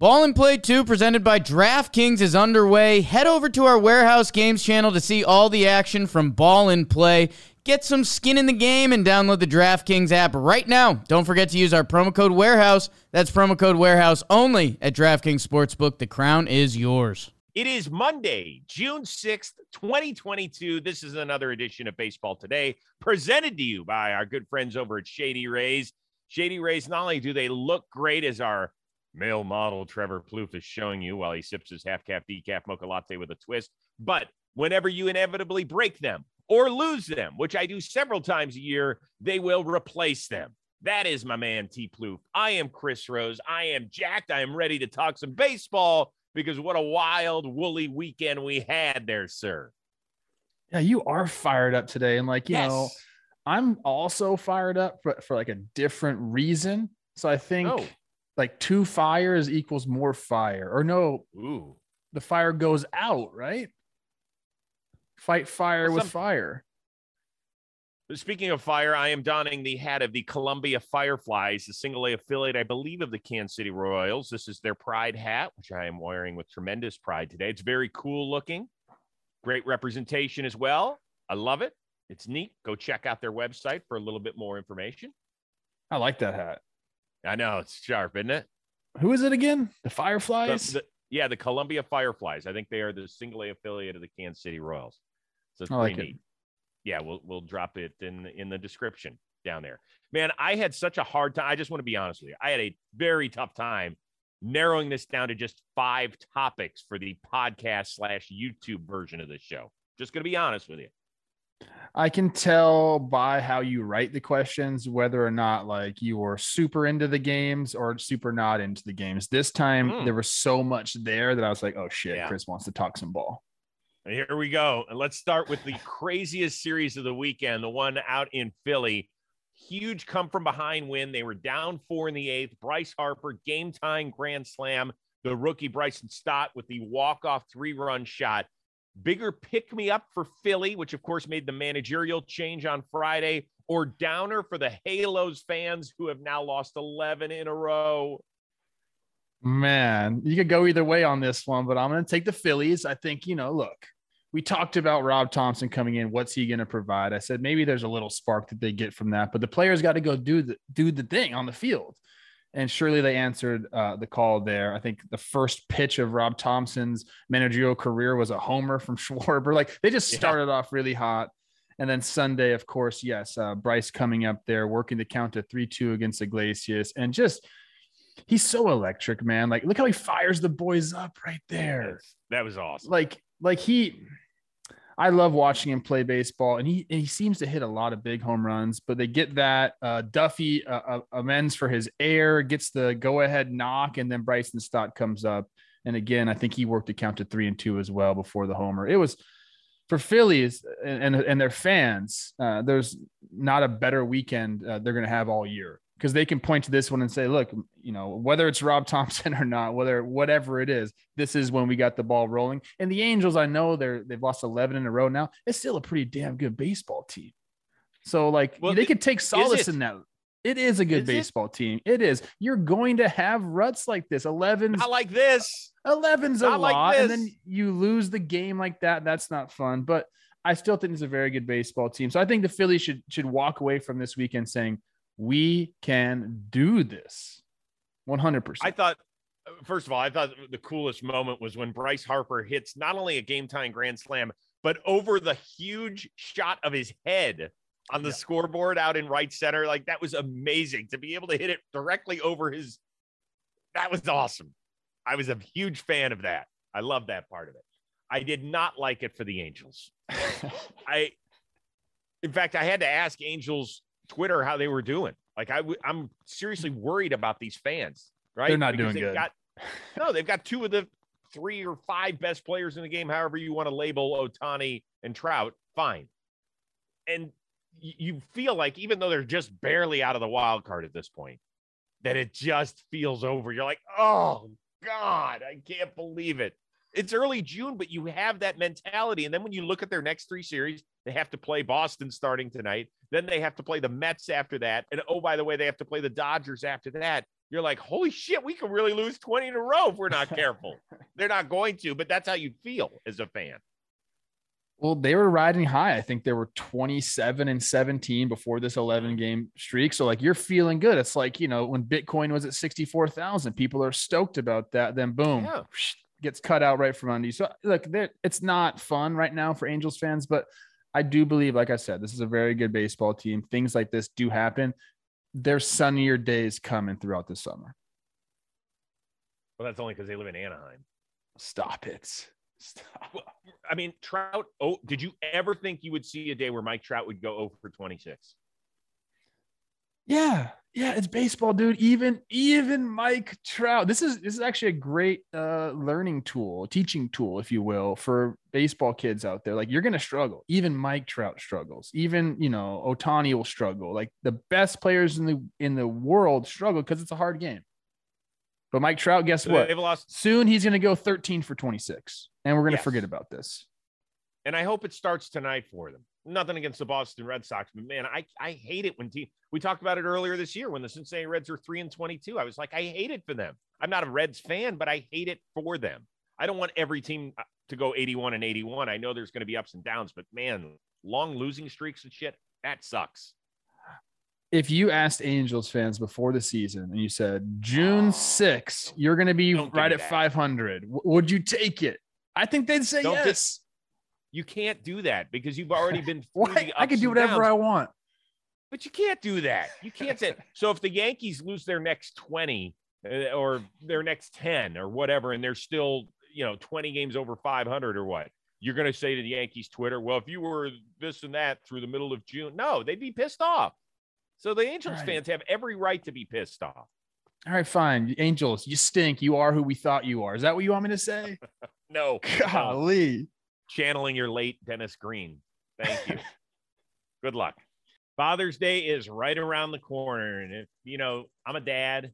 Ball and Play 2 presented by DraftKings is underway. Head over to our Warehouse Games channel to see all the action from Ball and Play. Get some skin in the game and download the DraftKings app right now. Don't forget to use our promo code Warehouse. That's promo code Warehouse only at DraftKings Sportsbook. The crown is yours. It is Monday, June 6th, 2022. This is another edition of Baseball Today, presented to you by our good friends over at Shady Rays. Shady Rays, not only do they look great as our male model Trevor Plouffe is showing you while he sips his half cap decaf mocha latte with a twist. But whenever you inevitably break them or lose them, which I do several times a year, they will replace them. That is my man T Plouffe. I am Chris Rose. I am jacked. I am ready to talk some baseball because what a wild, woolly weekend we had there, sir. Yeah, you are fired up today. And like, you yes. know, I'm also fired up for, for like a different reason. So I think Oh. Like two fires equals more fire or no Ooh. the fire goes out right fight fire Well, with some- fire Speaking of fire, I am donning the hat of the Columbia Fireflies, the single A affiliate, I believe, of the Kansas City Royals. This is their pride hat, which I am wearing with tremendous pride today. It's very cool looking, great representation as well. I love it. It's neat. Go check out their website for a little bit more information. i like that hat I know it's sharp, isn't it? who is it again the The- fireflies the- yeah, the Columbia Fireflies. I think they are the single A affiliate of the Kansas City Royals. So it's I like pretty it. neat. Yeah, we'll we'll drop it in in the description down there. Man, I had such a hard time. I just want to be honest with you. I had a very tough time narrowing this down to just five topics for the podcast slash YouTube version of this show. Just gonna be honest with you. I can tell by how you write the questions whether or not like you were super into the games or super not into the games this time Mm. there was so much there that i was like oh shit Yeah. chris wants to talk some ball And Here we go. And let's start with the craziest series of the weekend, the one out in Philly. Huge come from behind win. They were down four in the eighth. Bryce Harper, game time grand slam. The rookie Bryson Stott with the walk off three run shot. Bigger pick me up for Philly, which of course made the managerial change on Friday, or downer for the Halos fans who have now lost 11 in a row. Man, you could go either way on this one, but I'm going to take the Phillies. I think, you know, look, we talked about Rob Thompson coming in. What's he going to provide? I said maybe there's a little spark that they get from that, but the players got to go do the do the thing on the field. And surely they answered uh, the call there. I think the first pitch of Rob Thompson's managerial career was a homer from Schwarber. Like they just Yeah. started off really hot. And then Sunday, of course, yes, uh, Bryce coming up there, working the count to 3 2 against Iglesias. And just, he's so electric, man. Like, look how he fires the boys up right there. That was awesome. Like, like he, I love watching him play baseball, and he and he seems to hit a lot of big home runs. But they get that uh, Duffy uh, uh, amends for his air, gets the go ahead knock, and then Bryson Stott comes up. And again, I think he worked a count to three and two as well before the homer. It was for Phillies and and, and their fans. Uh, there's not a better weekend uh, they're going to have all year because they can point to this one and say, look, you know, whether it's Rob Thompson or not, whether whatever it is, this is when we got the ball rolling. And the Angels, I know they're they've lost 11 in a row now. It's still a pretty damn good baseball team. So like Well, they it- could take solace in that. It is a good Is it? baseball team. It is. You're going to have ruts like this. 11 Not like this. 11's a Not like lot, and then you lose the game like that. That's not fun. But I still think it's a very good baseball team. So I think the Phillies should should walk away from this weekend saying we can do this. 100%. I thought, first of all, I thought the coolest moment was when Bryce Harper hits not only a game time grand slam, but over the huge shot of his head on the Yeah. scoreboard out in right center. Like that was amazing to be able to hit it directly over his. That was awesome. I was a huge fan of that. I love that part of it. I did not like it for the Angels. I, in fact, I had to ask Angels Twitter how they were doing. Like I, w- I'm seriously worried about these fans. Right? They're not Because doing good. Got, no, they've got two of the three or five best players in the game. However you want to label Ohtani and Trout, fine. And y- you feel like even though they're just barely out of the wild card at this point, that it just feels over. You're like, oh God, I can't believe it. It's early June, but you have that mentality. And then when you look at their next three series, they have to play Boston starting tonight. Then they have to play the Mets after that. And oh, by the way, they have to play the Dodgers after that. you're like, holy shit, we could really lose 20 in a row if we're not careful. They're not going to, but that's how you feel as a fan. Well, they were riding high. I think they were 27 and 17 before this 11 mm-hmm. game streak. So, like, you're feeling good. It's like, you know, when Bitcoin was at 64,000, people are stoked about that. Then, boom, Yeah. Gets cut out right from under you. So, look, it's not fun right now for Angels fans, but I do believe, like I said, this is a very good baseball team. Things like this do happen. There's sunnier days coming throughout the summer. Well, that's only because they live in Anaheim. Stop it. Stop. I mean, Trout. Oh, did you ever think you would see a day where Mike Trout would go over for 26? Yeah, yeah, it's baseball, dude. Even even Mike Trout. This is this is actually a great uh learning tool, teaching tool, if you will, for baseball kids out there. Like you're gonna struggle. Even Mike Trout struggles. Even you know Ohtani will struggle. Like the best players in the in the world struggle because it's a hard game. But Mike Trout, guess what? They've lost, Soon he's gonna go 13 for 26, and we're gonna Yes. forget about this. and I hope it starts tonight for them. Nothing against the Boston Red Sox, but man, I, I hate it when team. We talked about it earlier this year when the Cincinnati Reds are three and 22. I was like, I hate it for them. I'm not a Reds fan, but I hate it for them. I don't want every team uh, to go 81 and 81. I know there's going to be ups and downs, but man, long losing streaks and shit, that sucks. if you asked Angels fans before the season and you said June 6th, you're going to be right at that. 500, w- would you take it? I think they'd say Don't yes. You can't do that because you've already been. through Why? the I can do whatever. I want. But you can't do that. You can't say so. If the Yankees lose their next twenty uh, or their next ten or whatever, and they're still you know twenty games over five hundred or what, you're going to say to the Yankees Twitter, "Well, if you were this and that through the middle of June, no, they'd be pissed off." So the Angels Right. fans have every right to be pissed off. All right, fine. Angels, you stink. You are who we thought you are. Is that what you want me to say? No, no. Golly. Channeling your late Dennis Green. Thank you. Good luck. Father's Day is right around the corner. And if, you know, I'm a dad,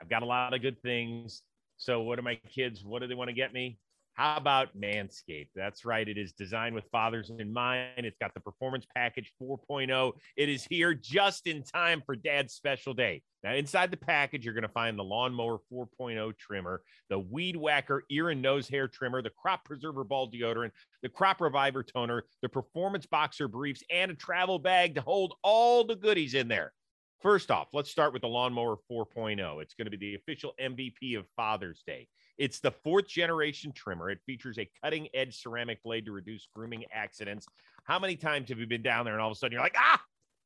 I've got a lot of good things. So, what are my kids? What do they want to get me? How about Manscaped? That's right. It is designed with fathers in mind. It's got the Performance Package 4.0. It is here just in time for Dad's special day. Now, inside the package, you're going to find the Lawnmower 4.0 trimmer, the Weed Whacker ear and nose hair trimmer, the Crop Preserver ball deodorant, the Crop Reviver toner, the Performance Boxer briefs, and a travel bag to hold all the goodies in there. First off, let's start with the Lawnmower 4.0. It's going to be the official MVP of Father's Day. It's the fourth generation trimmer. It features a cutting edge ceramic blade to reduce grooming accidents. How many times have you been down there and all of a sudden you're like, ah,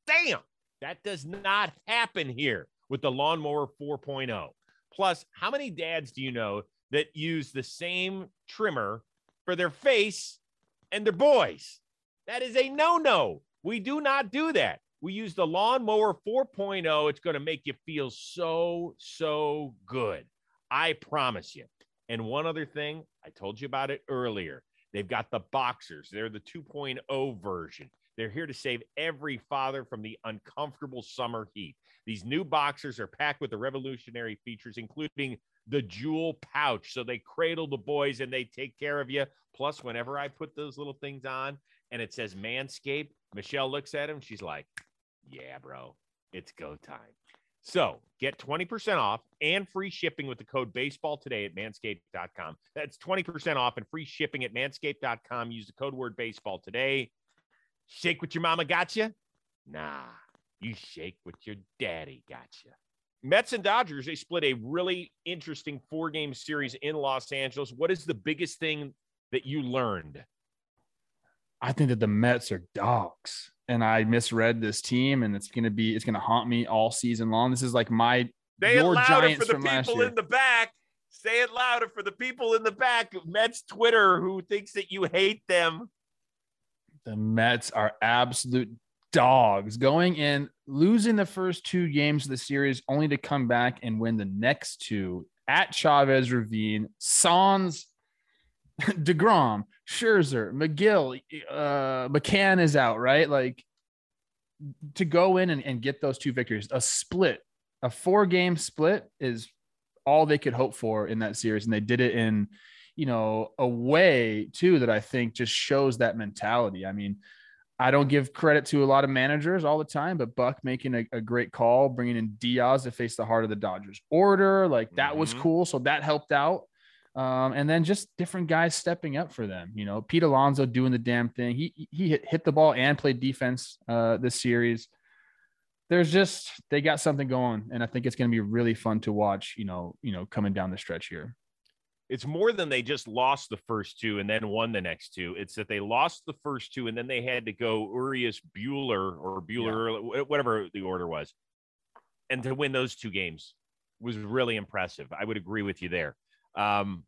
damn, that does not happen here with the Lawnmower 4.0. Plus, how many dads do you know that use the same trimmer for their face and their boys? That is a no no. We do not do that. We use the Lawnmower 4.0. It's going to make you feel so, so good. I promise you. And one other thing, I told you about it earlier. They've got the boxers, they're the 2.0 version. They're here to save every father from the uncomfortable summer heat. These new boxers are packed with the revolutionary features, including the jewel pouch. So they cradle the boys and they take care of you. Plus, whenever I put those little things on and it says Manscaped, Michelle looks at him. She's like, Yeah, bro, it's go time. So get 20% off and free shipping with the code baseball today at manscaped.com. That's 20% off and free shipping at manscaped.com. Use the code word baseball today. Shake what your mama got you? Nah, you shake what your daddy got you. Mets and Dodgers, they split a really interesting four game series in Los Angeles. What is the biggest thing that you learned? I think that the Mets are dogs. And I misread this team, and it's gonna be it's gonna haunt me all season long. This is like my Say Your louder Giants for the from last people year. in the back. Say it louder for the people in the back. Mets Twitter who thinks that you hate them. the Mets are absolute dogs going in, losing the first two games of the series, only to come back and win the next two at Chavez Ravine. Sans, DeGrom, Scherzer, Megill, uh, McCann is out, right? Like to go in and, and get those two victories, a split, a four game split is all they could hope for in that series. And they did it in, you know, a way too that I think just shows that mentality. I mean, I don't give credit to a lot of managers all the time, but Buck making a, a great call, bringing in Diaz to face the heart of the Dodgers order, like that was Mhm. cool. So that helped out. Um, and then just different guys stepping up for them. You know, Pete Alonso doing the damn thing. He he hit, hit the ball and played defense uh, this series. There's just they got something going, and I think it's going to be really fun to watch. You know, you know, coming down the stretch here. It's more than they just lost the first two and then won the next two. It's that they lost the first two and then they had to go Urias Buehler or Buehler, whatever the order was. And to win those two games was really impressive. I would agree with you there. Um,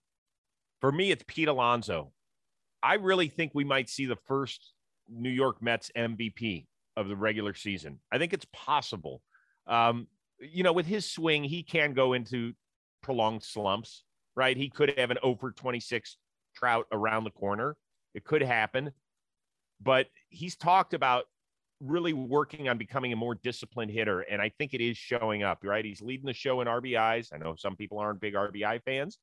for me, it's Pete Alonso. I really think we might see the first New York Mets MVP of the regular season. I think it's possible. Um, you know, with his swing, he can go into prolonged slumps, right? He could have an over 26 trout around the corner. It could happen. But he's talked about really working on becoming a more disciplined hitter. And I think it is showing up, right? He's leading the show in RBIs. I know some people aren't big RBI fans,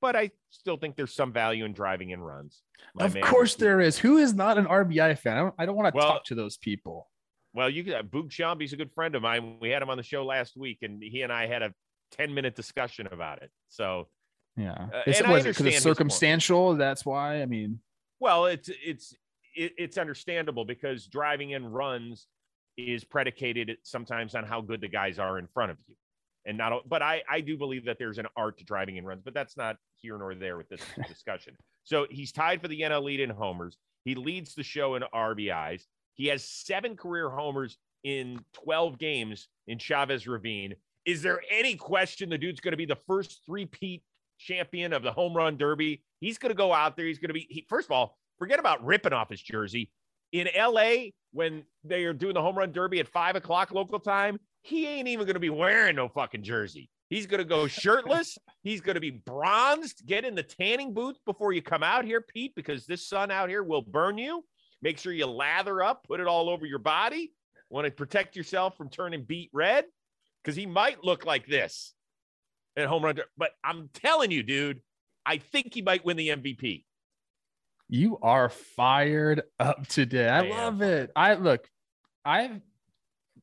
but I still think there's some value in driving in runs. My of course, there is. Who is not an RBI fan? I don't, I don't want to Well- talk to those people. Well, you could Boog Sciambi's a good friend of mine. We had him on the show last week, and he and I had a 10 minute discussion about it. So, Yeah, Uh, Is it- and was it 'cause understand his it's circumstantial. That's why. I mean, well, it's it's it, it's understandable because driving in runs is predicated sometimes on how good the guys are in front of you, and not. But I I do believe that there's an art to driving in runs, but that's not here nor there with this discussion. So he's tied for the NL lead in homers. He leads the show in RBIs. He has seven career homers in 12 games in Chavez Ravine. Is there any question the dude's going to be the first three-peat champion of the home run derby? He's going to go out there. He's going to be, he, first of all, forget about ripping off his jersey. In LA, when they are doing the home run derby at five o'clock local time, he ain't even going to be wearing no fucking jersey. He's going to go shirtless. He's going to be bronzed. Get in the tanning booth before you come out here, Pete, because this sun out here will burn you. Make sure you lather up, put it all over your body. Want to protect yourself from turning beet red because he might look like this at home run. But I'm telling you, dude, I think he might win the MVP. you are fired up today. I, I am love it. I look. I've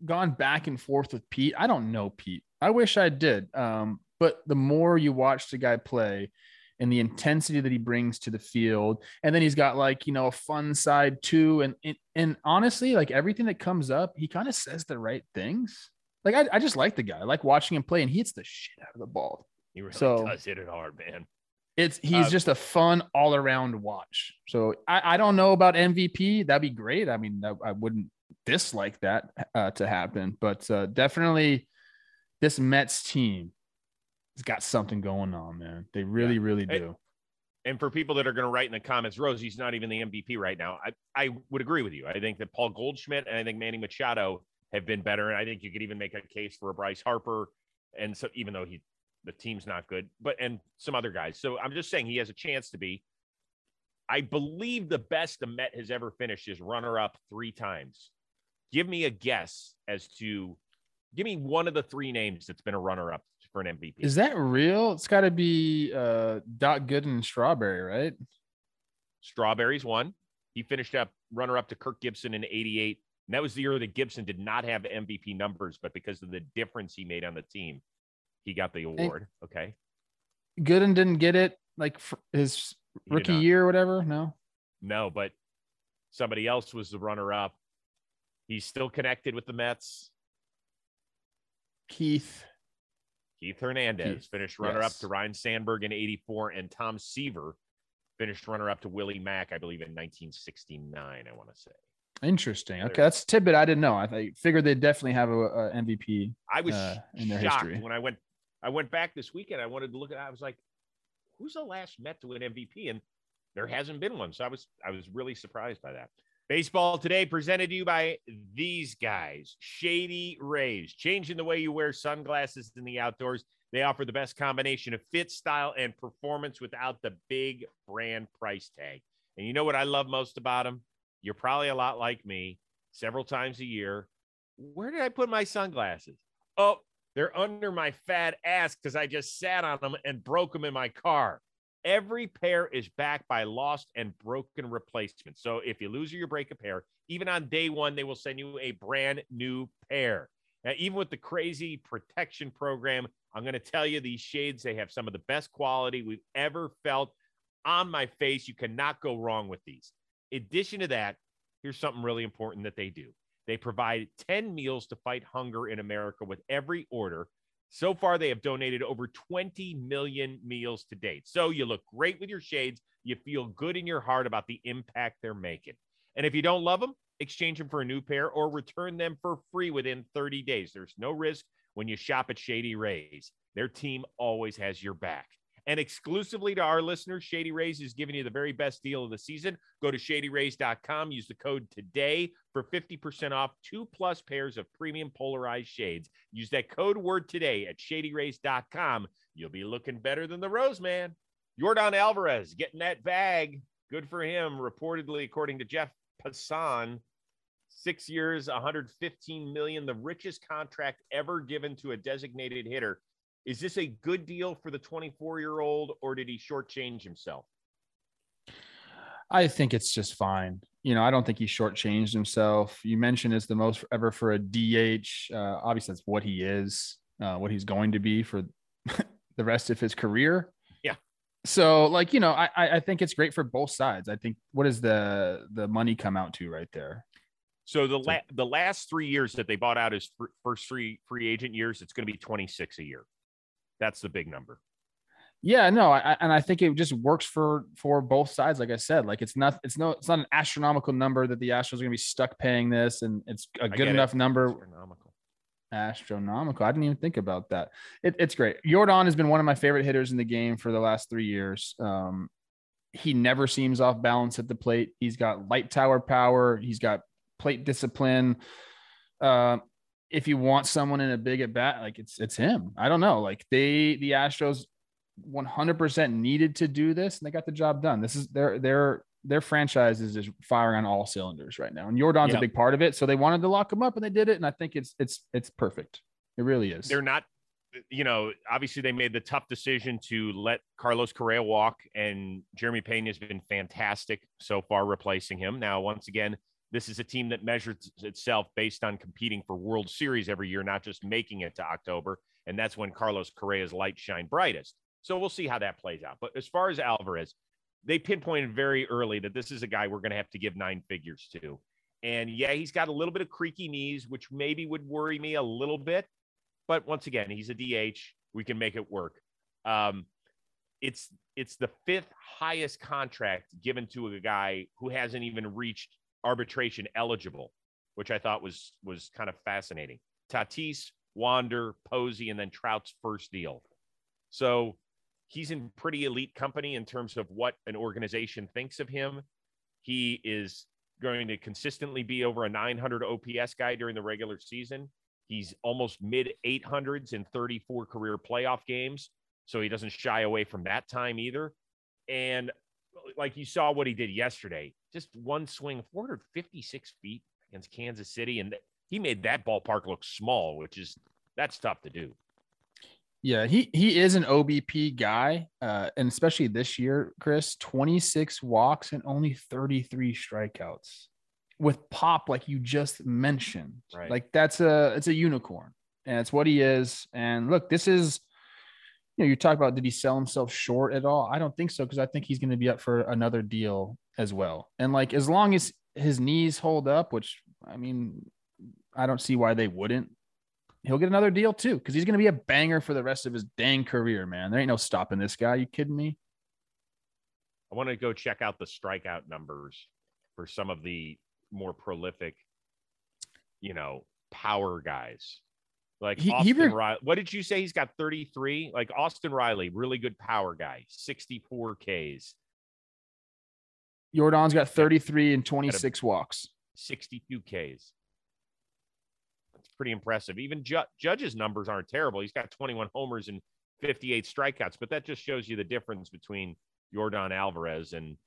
gone back and forth with Pete. I don't know Pete. I wish I did. Um, but the more you watch the guy play, and the intensity that he brings to the field, and then he's got like you know a fun side too. And and, and honestly, like everything that comes up, he kind of says the right things. Like I, I just like the guy. I like watching him play, and he hits the shit out of the ball. He really So- does hit it hard, man. It's he's Uh, just a fun all around watch. So I, I don't know about MVP. That'd be great. I mean, I, I wouldn't dislike that uh, to happen, but uh, definitely this Mets team has got something going on, man. They really, really do. And for people that are going to write in the comments, Rose, he's not even the MVP right now. I, I would agree with you. I think that Paul Goldschmidt and I think Manny Machado have been better. And I think you could even make a case for a Bryce Harper. And so even though he the team's not good, but and some other guys. So I'm just saying he has a chance to be. I believe the best the Met has ever finished is runner up three times. Give me a guess as to give me one of the three names that's been a runner up for an MVP. Is that real? It's got to be uh, Doc Gooden and Strawberry, right? Strawberries won. He finished up runner up to Kirk Gibson in 88. And that was the year that Gibson did not have MVP numbers, but because of the difference he made on the team, he got the award. Okay. Gooden didn't get it like for his rookie year or whatever. No. No, but somebody else was the runner up. He's still connected with the Mets. Keith. Keith Hernandez Keith, finished runner up to Ryne Sandberg in 84, and Tom Seaver finished runner up to Willie Mack, I believe, in 1969, I want to say. Interesting. Okay, that's a tidbit I didn't know. I I figured they definitely have a, a MVP. I was uh, in their shocked history. when I went. I went back this weekend. I wanted to look at. I was like, "Who's the last Met to win MVP?" And there hasn't been one. So I was I was really surprised by that. Baseball today presented to you by these guys, Shady Rays, changing the way you wear sunglasses in the outdoors. They offer the best combination of fit, style, and performance without the big brand price tag. And you know what I love most about them? You're probably a lot like me. Several times a year, where did I put my sunglasses? Oh, they're under my fat ass because I just sat on them and broke them in my car. Every pair is backed by lost and broken replacements. So if you lose or you break a pair, even on day one, they will send you a brand new pair. Now, even with the crazy protection program, I'm going to tell you these shades, they have some of the best quality we've ever felt on my face. You cannot go wrong with these. In addition to that, here's something really important that they do. They provide 10 meals to fight hunger in America with every order. So far, they have donated over 20 million meals to date. So you look great with your shades. You feel good in your heart about the impact they're making. And if you don't love them, exchange them for a new pair or return them for free within 30 days. There's no risk when you shop at Shady Rays. Their team always has your back. And exclusively to our listeners, Shady Rays is giving you the very best deal of the season. Go to shadyrays.com, use the code today for 50% off two plus pairs of premium polarized shades. Use that code word today at shadyrays.com. You'll be looking better than the Rose Man. Yordan Alvarez getting that bag. Good for him. Reportedly, according to Jeff Passan, six years, 115 million, the richest contract ever given to a designated hitter. Is this a good deal for the 24 year old, or did he shortchange himself? I think it's just fine. You know, I don't think he shortchanged himself. You mentioned it's the most ever for a DH. Uh, obviously, that's what he is, uh, what he's going to be for the rest of his career. Yeah. So, like, you know, I I think it's great for both sides. I think what does the the money come out to right there? So the la- the last three years that they bought out his first three free agent years, it's going to be 26 a year. That's the big number. Yeah, no, I, and I think it just works for for both sides. Like I said, like it's not it's no it's not an astronomical number that the Astros are going to be stuck paying this, and it's a good enough it. number. Astronomical. Astronomical. I didn't even think about that. It, it's great. Yordan has been one of my favorite hitters in the game for the last three years. Um, he never seems off balance at the plate. He's got light tower power. He's got plate discipline. Uh, if you want someone in a big at bat, like it's it's him. I don't know. Like they the Astros 100% needed to do this, and they got the job done. This is their their their franchise is just firing on all cylinders right now, and Yordan's yep. a big part of it. So they wanted to lock him up, and they did it. And I think it's it's it's perfect. It really is. They're not, you know, obviously they made the tough decision to let Carlos Correa walk, and Jeremy Peña has been fantastic so far replacing him. Now, once again, this is a team that measures itself based on competing for World Series every year, not just making it to October. And that's when Carlos Correa's light shine brightest. So we'll see how that plays out. But as far as Alvarez, they pinpointed very early that this is a guy we're going to have to give nine figures to. And yeah, he's got a little bit of creaky knees, which maybe would worry me a little bit. But once again, he's a DH. We can make it work. Um, it's it's the fifth highest contract given to a guy who hasn't even reached arbitration eligible, which I thought was was kind of fascinating. Tatis, Wander, Posey, and then Trout's first deal. So he's in pretty elite company in terms of what an organization thinks of him. He is going to consistently be over a 900 OPS guy during the regular season. He's almost mid 800s in 34 career playoff games. So he doesn't shy away from that time either. And like you saw what he did yesterday, just one swing, 456 feet against Kansas City, and he made that ballpark look small, which is that's tough to do. Yeah, he he is an OBP guy, uh, and especially this year, Chris, 26 walks and only 33 strikeouts with pop, like you just mentioned. Right. Like that's a it's a unicorn, and it's what he is. And look, this is you know, you talk about did he sell himself short at all? I don't think so because I think he's going to be up for another deal as well. And like as long as his knees hold up, which I mean, I don't see why they wouldn't. He'll get another deal too because he's going to be a banger for the rest of his dang career, man. There ain't no stopping this guy. You kidding me? I want to go check out the strikeout numbers for some of the more prolific, you know, power guys. Like he, Austin he re- Riley. What did you say? He's got 33. Like Austin Riley, really good power guy, 64 Ks. Yordan's got 33 and 26 walks. 62 Ks. That's pretty impressive. Even Ju- Judge's numbers aren't terrible. He's got 21 homers and 58 strikeouts, but that just shows you the difference between Yordan Alvarez and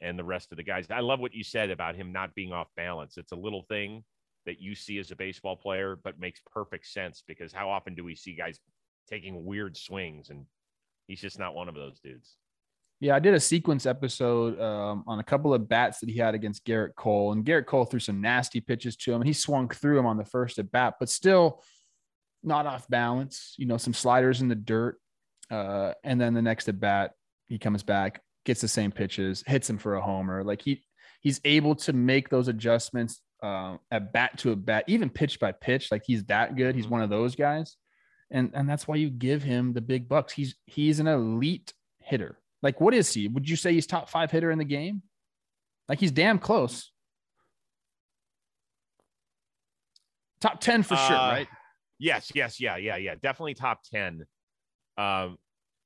and the rest of the guys. I love what you said about him not being off balance. It's a little thing, that you see as a baseball player, but makes perfect sense because how often do we see guys taking weird swings and he's just not one of those dudes. Yeah, I did a sequence episode um, on a couple of bats that he had against Gerrit Cole, and Gerrit Cole threw some nasty pitches to him, and he swung through him on the first at bat, but still not off balance. You know, some sliders in the dirt, uh, and then the next at bat, he comes back, gets the same pitches, hits him for a homer. Like he he's able to make those adjustments uh, at bat to a bat, even pitch by pitch. Like he's that good. He's one of those guys, and and that's why you give him the big bucks. He's he's an elite hitter. Like, what is he? Would you say he's top five hitter in the game? Like, he's damn close. Top 10 for uh, sure, right? Yes, yes, yeah, yeah, yeah. Definitely top 10. Um,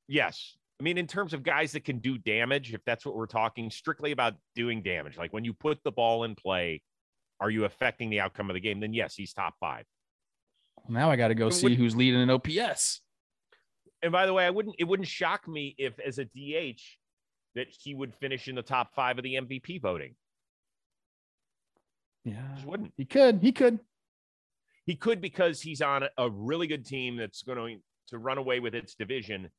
yes. I mean, in terms of guys that can do damage, if that's what we're talking strictly about doing damage, like when you put the ball in play, are you affecting the outcome of the game? Then yes, he's top five. Now I got to go see who's leading in OPS and by the way, I wouldn't it wouldn't shock me if as a DH that he would finish in the top five of the MVP voting. Yeah. Just wouldn't. He could. He could. He could because he's on a really good team that's going to run away with its division.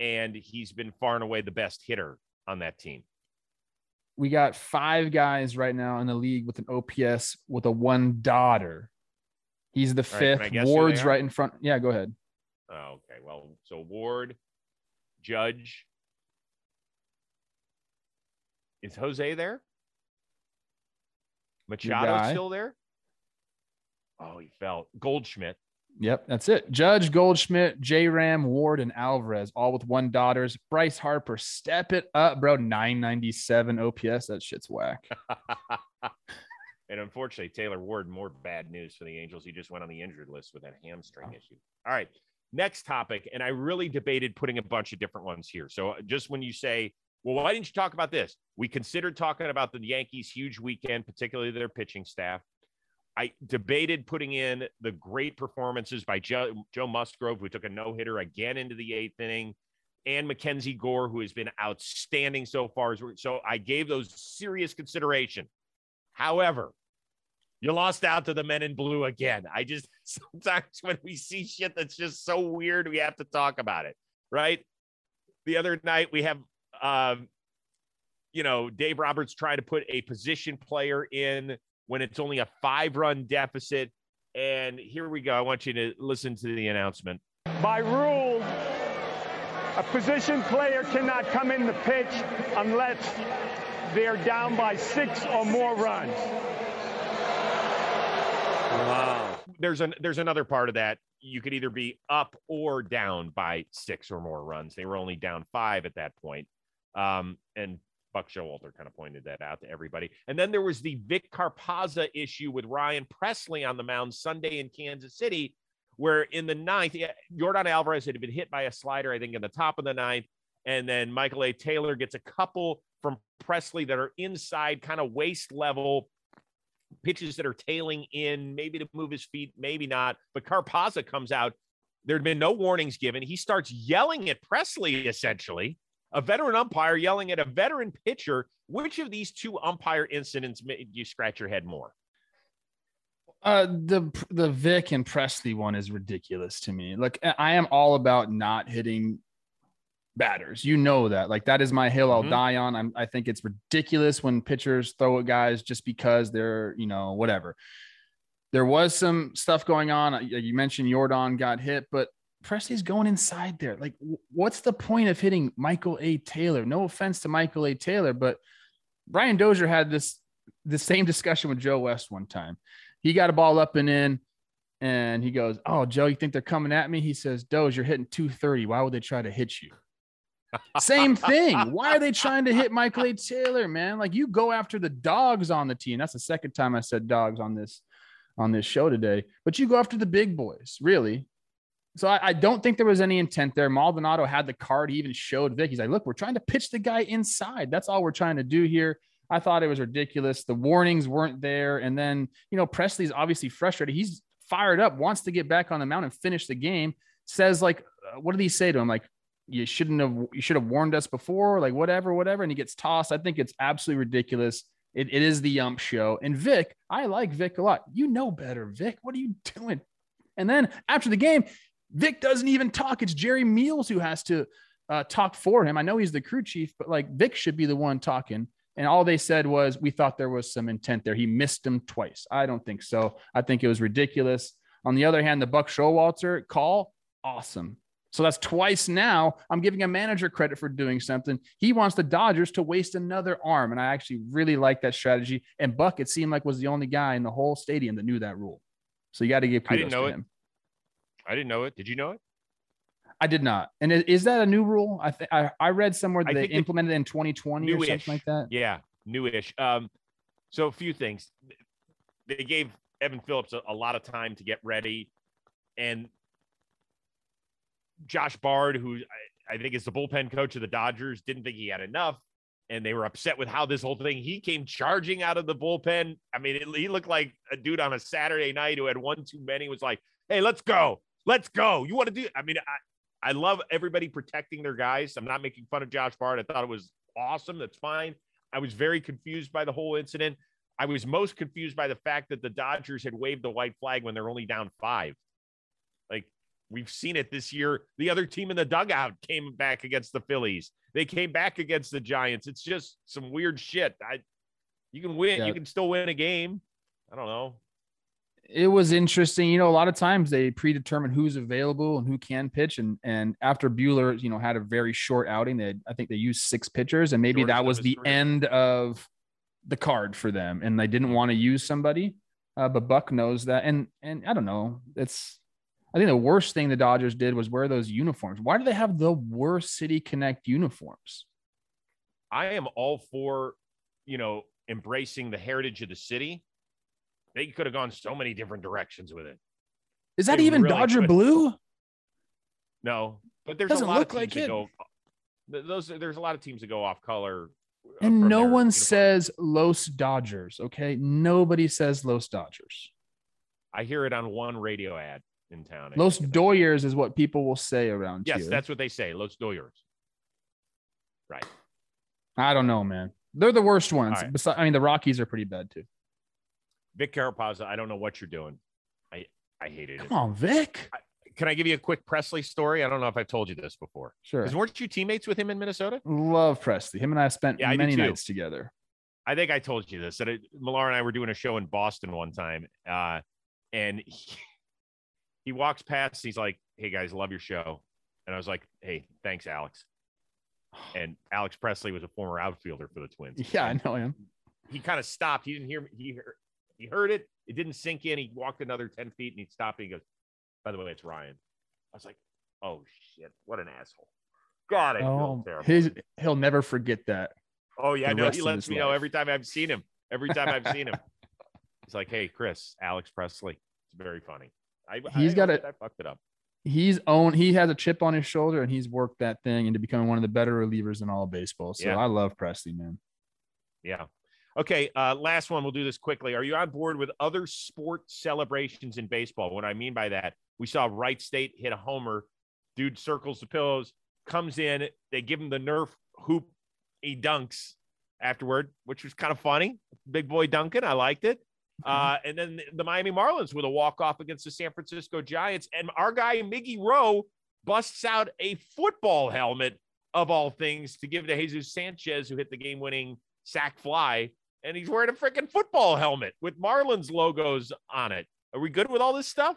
And he's been far and away the best hitter on that team. We got five guys right now in the league with an OPS with a one daughter. He's the fifth. Right, Ward's right in front. Yeah, go ahead. Oh, okay. Well, so Ward, Judge. Is Jose there? Machado still there? Oh, he fell. Goldschmidt. Yep, that's it. Judge, Goldschmidt, J Ram, Ward, and Alvarez, all with one daughters. Bryce Harper, step it up, bro. 997 OPS. That shit's whack. and unfortunately, Taylor Ward, more bad news for the Angels. He just went on the injured list with that hamstring oh. issue. All right. Next topic, and I really debated putting a bunch of different ones here. So uh, just when you say, well, why didn't you talk about this? We considered talking about the Yankees' huge weekend, particularly their pitching staff. I debated putting in the great performances by Joe, Joe Musgrove, who took a no hitter again into the eighth inning, and Mackenzie Gore, who has been outstanding so far. So I gave those serious consideration. However, you lost out to the men in blue again. I just sometimes when we see shit that's just so weird, we have to talk about it, right? The other night we have, um, you know, Dave Roberts trying to put a position player in when it's only a five run deficit. And here we go. I want you to listen to the announcement. By rule, a position player cannot come in the pitch unless they're down by six or more runs. Wow. There's an there's another part of that. You could either be up or down by six or more runs. They were only down five at that point. Um, and Buck Showalter kind of pointed that out to everybody. And then there was the Vic Carapazza issue with Ryan Presley on the mound Sunday in Kansas City, where in the ninth, Yordan Alvarez had been hit by a slider, I think, in the top of the ninth. And then Michael A. Taylor gets a couple from Presley that are inside, kind of waist level pitches that are tailing in, maybe to move his feet, maybe not. But Carapazza comes out. There'd been no warnings given. He starts yelling at Presley, essentially, a veteran umpire yelling at a veteran pitcher. Which of these two umpire incidents made you scratch your head more? Uh, the the Vic and Presley one is ridiculous to me. Like I am all about not hitting batters. You know that. Like that is my hill I'll mm-hmm. die on. I'm, I think it's ridiculous when pitchers throw at guys just because they're, you know, whatever. There was some stuff going on. You mentioned Yordan got hit, but Presley's going inside there. Like, what's the point of hitting Michael A. Taylor? No offense to Michael A. Taylor, but Brian Dozier had this the same discussion with Joe West one time. He got a ball up and in, and he goes, "Oh, Joe, you think they're coming at me?" He says, "Dozier, you're hitting 230. Why would they try to hit you?" Same thing. Why are they trying to hit Michael A. Taylor, man? Like you go after the dogs on the team. That's the second time I said dogs on this on this show today. But you go after the big boys, really. So I, I don't think there was any intent there. Maldonado had the card. He even showed Vic. He's like, look, we're trying to pitch the guy inside. That's all we're trying to do here. I thought it was ridiculous. The warnings weren't there. And then, you know, Presley's obviously frustrated. He's fired up, wants to get back on the mound and finish the game. Says, like, uh, what did he say to him? Like, you shouldn't have you should have warned us before like whatever whatever and he gets tossed i think it's absolutely ridiculous it, it is the ump show and vic i like vic a lot you know better vic what are you doing and then after the game vic doesn't even talk it's jerry meals who has to uh, talk for him. I know he's the crew chief, but like Vic should be the one talking. And all they said was, we thought there was some intent there. He missed him twice. I don't think so. I think it was ridiculous. On the other hand, the Buck Showalter call, awesome. So that's twice now. I'm giving a manager credit for doing something. He wants the Dodgers to waste another arm. And I actually really like that strategy. And Buck, it seemed like was the only guy in the whole stadium that knew that rule. So you got to give kudos I didn't know to it. him. I didn't know it. Did you know it? I did not. And is, that a new rule? I think I I read somewhere that they implemented it in 2020 or something like that. Yeah, newish. Um, so a few things. They gave Evan Phillips a, a lot of time to get ready, and Josh Bard, who I, I think is the bullpen coach of the Dodgers, didn't think he had enough, and they were upset with how this whole thing. He came charging out of the bullpen. I mean, it, he looked like a dude on a Saturday night who had one too many. Was like, "Hey, let's go, let's go." You want to do? I mean, I I love everybody protecting their guys. I'm not making fun of Josh Bard. I thought it was awesome. That's fine. I was very confused by the whole incident. I was most confused by the fact that the Dodgers had waved the white flag when they're only down five. We've seen it this year. The other team in the dugout came back against the Phillies. They came back against the Giants. It's just some weird shit. I you can win, Yeah. you can still win a game. I don't know. It was interesting. You know, a lot of times they predetermine who's available and who can pitch. And and after Buehler, you know, had a very short outing, they I think they used six pitchers, and maybe Shortest that was the career. end of the card for them, and they didn't want to use somebody. Uh, but Buck knows that, and and I don't know. It's I think the worst thing the Dodgers did was wear those uniforms. Why do they have the worst City Connect uniforms? I am all for, you know, embracing the heritage of the city. They could have gone so many different directions with it. Is that They even really Dodger could. blue? No, but there's Doesn't a lot of teams like that it. go. Those there's a lot of teams that go off color. uh, And no one uniforms. says Los Dodgers. Okay, nobody says Los Dodgers. I hear it on one radio ad in town. I Los. Doyers is what people will say around Yes, here. that's what they say. Los Doyers. Right. I don't know, man. They're the worst ones. Right. Besi- I mean, the Rockies are pretty bad too. Vic Carapazza. I don't know what you're doing. I I hated it. Come on, Vic. Can I give you a quick Presley story? I don't know if I've told you this before. Sure. Because weren't you teammates with him in Minnesota? Love Presley. Him and I spent Yeah, many too. nights together. I think I told you this that it, Millar and I were doing a show in Boston one time, uh, and he, he walks past. He's like, "Hey guys, love your show," and I was like, "Hey, thanks, Alex." And Alex Presley was a former outfielder for the Twins. Yeah, I know him. He kind of stopped. He didn't hear me. He heard, he heard it. It didn't sink in. He walked another ten feet and he stopped. And he goes, "By the way, it's Ryan." I was like, "Oh shit, what an asshole!" God, I Oh, terrible. his he'll never forget that. Oh yeah, no, he lets me know every time I've seen him. Every time I've seen him, he's like, "Hey, Chris, Alex Presley." It's very funny. I, He's I got it. I fucked it up. He's own. He has a chip on his shoulder, and he's worked that thing into becoming one of the better relievers in all of baseball. So Yeah. I love Presley, man. Yeah. Okay. Uh, last one. We'll do this quickly. Are you on board with other sport celebrations in baseball? What I mean by that, we saw Wright State hit a homer. Dude circles the pillows, comes in. They give him the Nerf hoop. He dunks afterward, which was kind of funny. Big boy Duncan. I liked it. Uh, and then the Miami Marlins with a walk off against the San Francisco Giants. And our guy, Miggy Rowe, busts out a football helmet of all things to give to Jesus Sanchez, who hit the game winning sack fly. And he's wearing a freaking football helmet with Marlins logos on it. Are we good with all this stuff?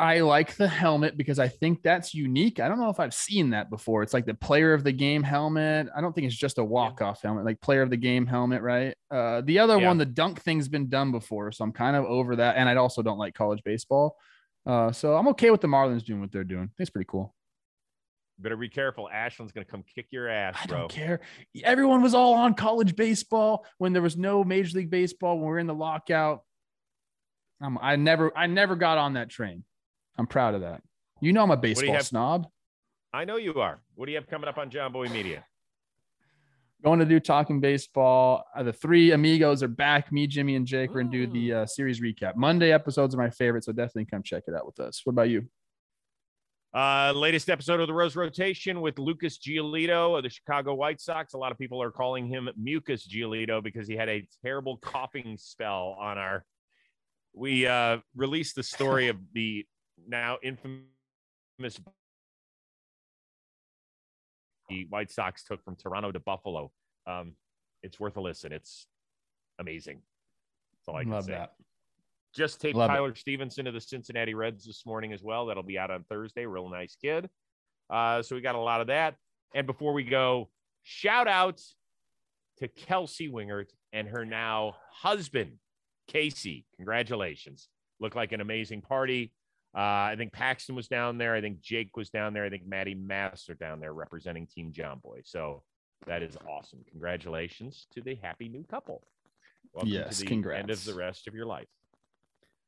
I like the helmet because I think that's unique. I don't know if I've seen that before. It's like the player of the game helmet. I don't think it's just a walk off helmet, like player of the game helmet, right? Uh, the other Yeah. one, the dunk thing's been done before, so I'm kind of over that. And I also don't like college baseball, uh, so I'm okay with the Marlins doing what they're doing. It's pretty cool. Better be careful. Ashland's going to come kick your ass, I don't care. Everyone was all on college baseball when there was no Major League Baseball when we were in the lockout. Um, I never, I never got on that train. I'm proud of that. You know, I'm a baseball have- snob. I know you are. What do you have coming up on Jomboy Media? going to do talking baseball. Uh, the three amigos are back. Me, Jimmy, and Jake. We're gonna do the uh, series recap. Monday episodes are my favorite, so definitely come check it out with us. What about you? Uh, latest episode of the Rose Rotation with Lucas Giolito of the Chicago White Sox. A lot of people are calling him Mucus Giolito because he had a terrible coughing spell on our. We uh, released the story of the now infamous the White Sox took from Toronto to Buffalo. Um, it's worth a listen. It's amazing. That's all I can Love say. that. Just taped Love it. Tyler Stephenson to the Cincinnati Reds this morning as well. That'll be out on Thursday. Real nice kid. Uh, so we got a lot of that. And before we go, shout out to Kelsey Wingert and her now husband, Casey. Congratulations. Looked like an amazing party. Uh, I think Paxton was down there. I think Jake was down there. I think Maddie Mass are down there representing Team Jomboy. So that is awesome. Congratulations to the happy new couple. Welcome Yes, to the congrats. end of the rest of your life.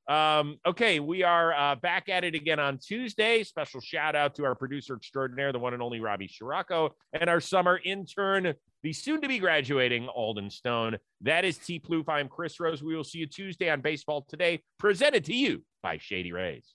Um, okay, we are uh, back at it again on Tuesday. Special shout out to our producer extraordinaire, the one and only Robbie Scirocco, and our summer intern, the soon to be graduating Alden Stone. That is T Plouffe. I'm Chris Rose. We will see you Tuesday on Baseball Today, presented to you by Shady Rays.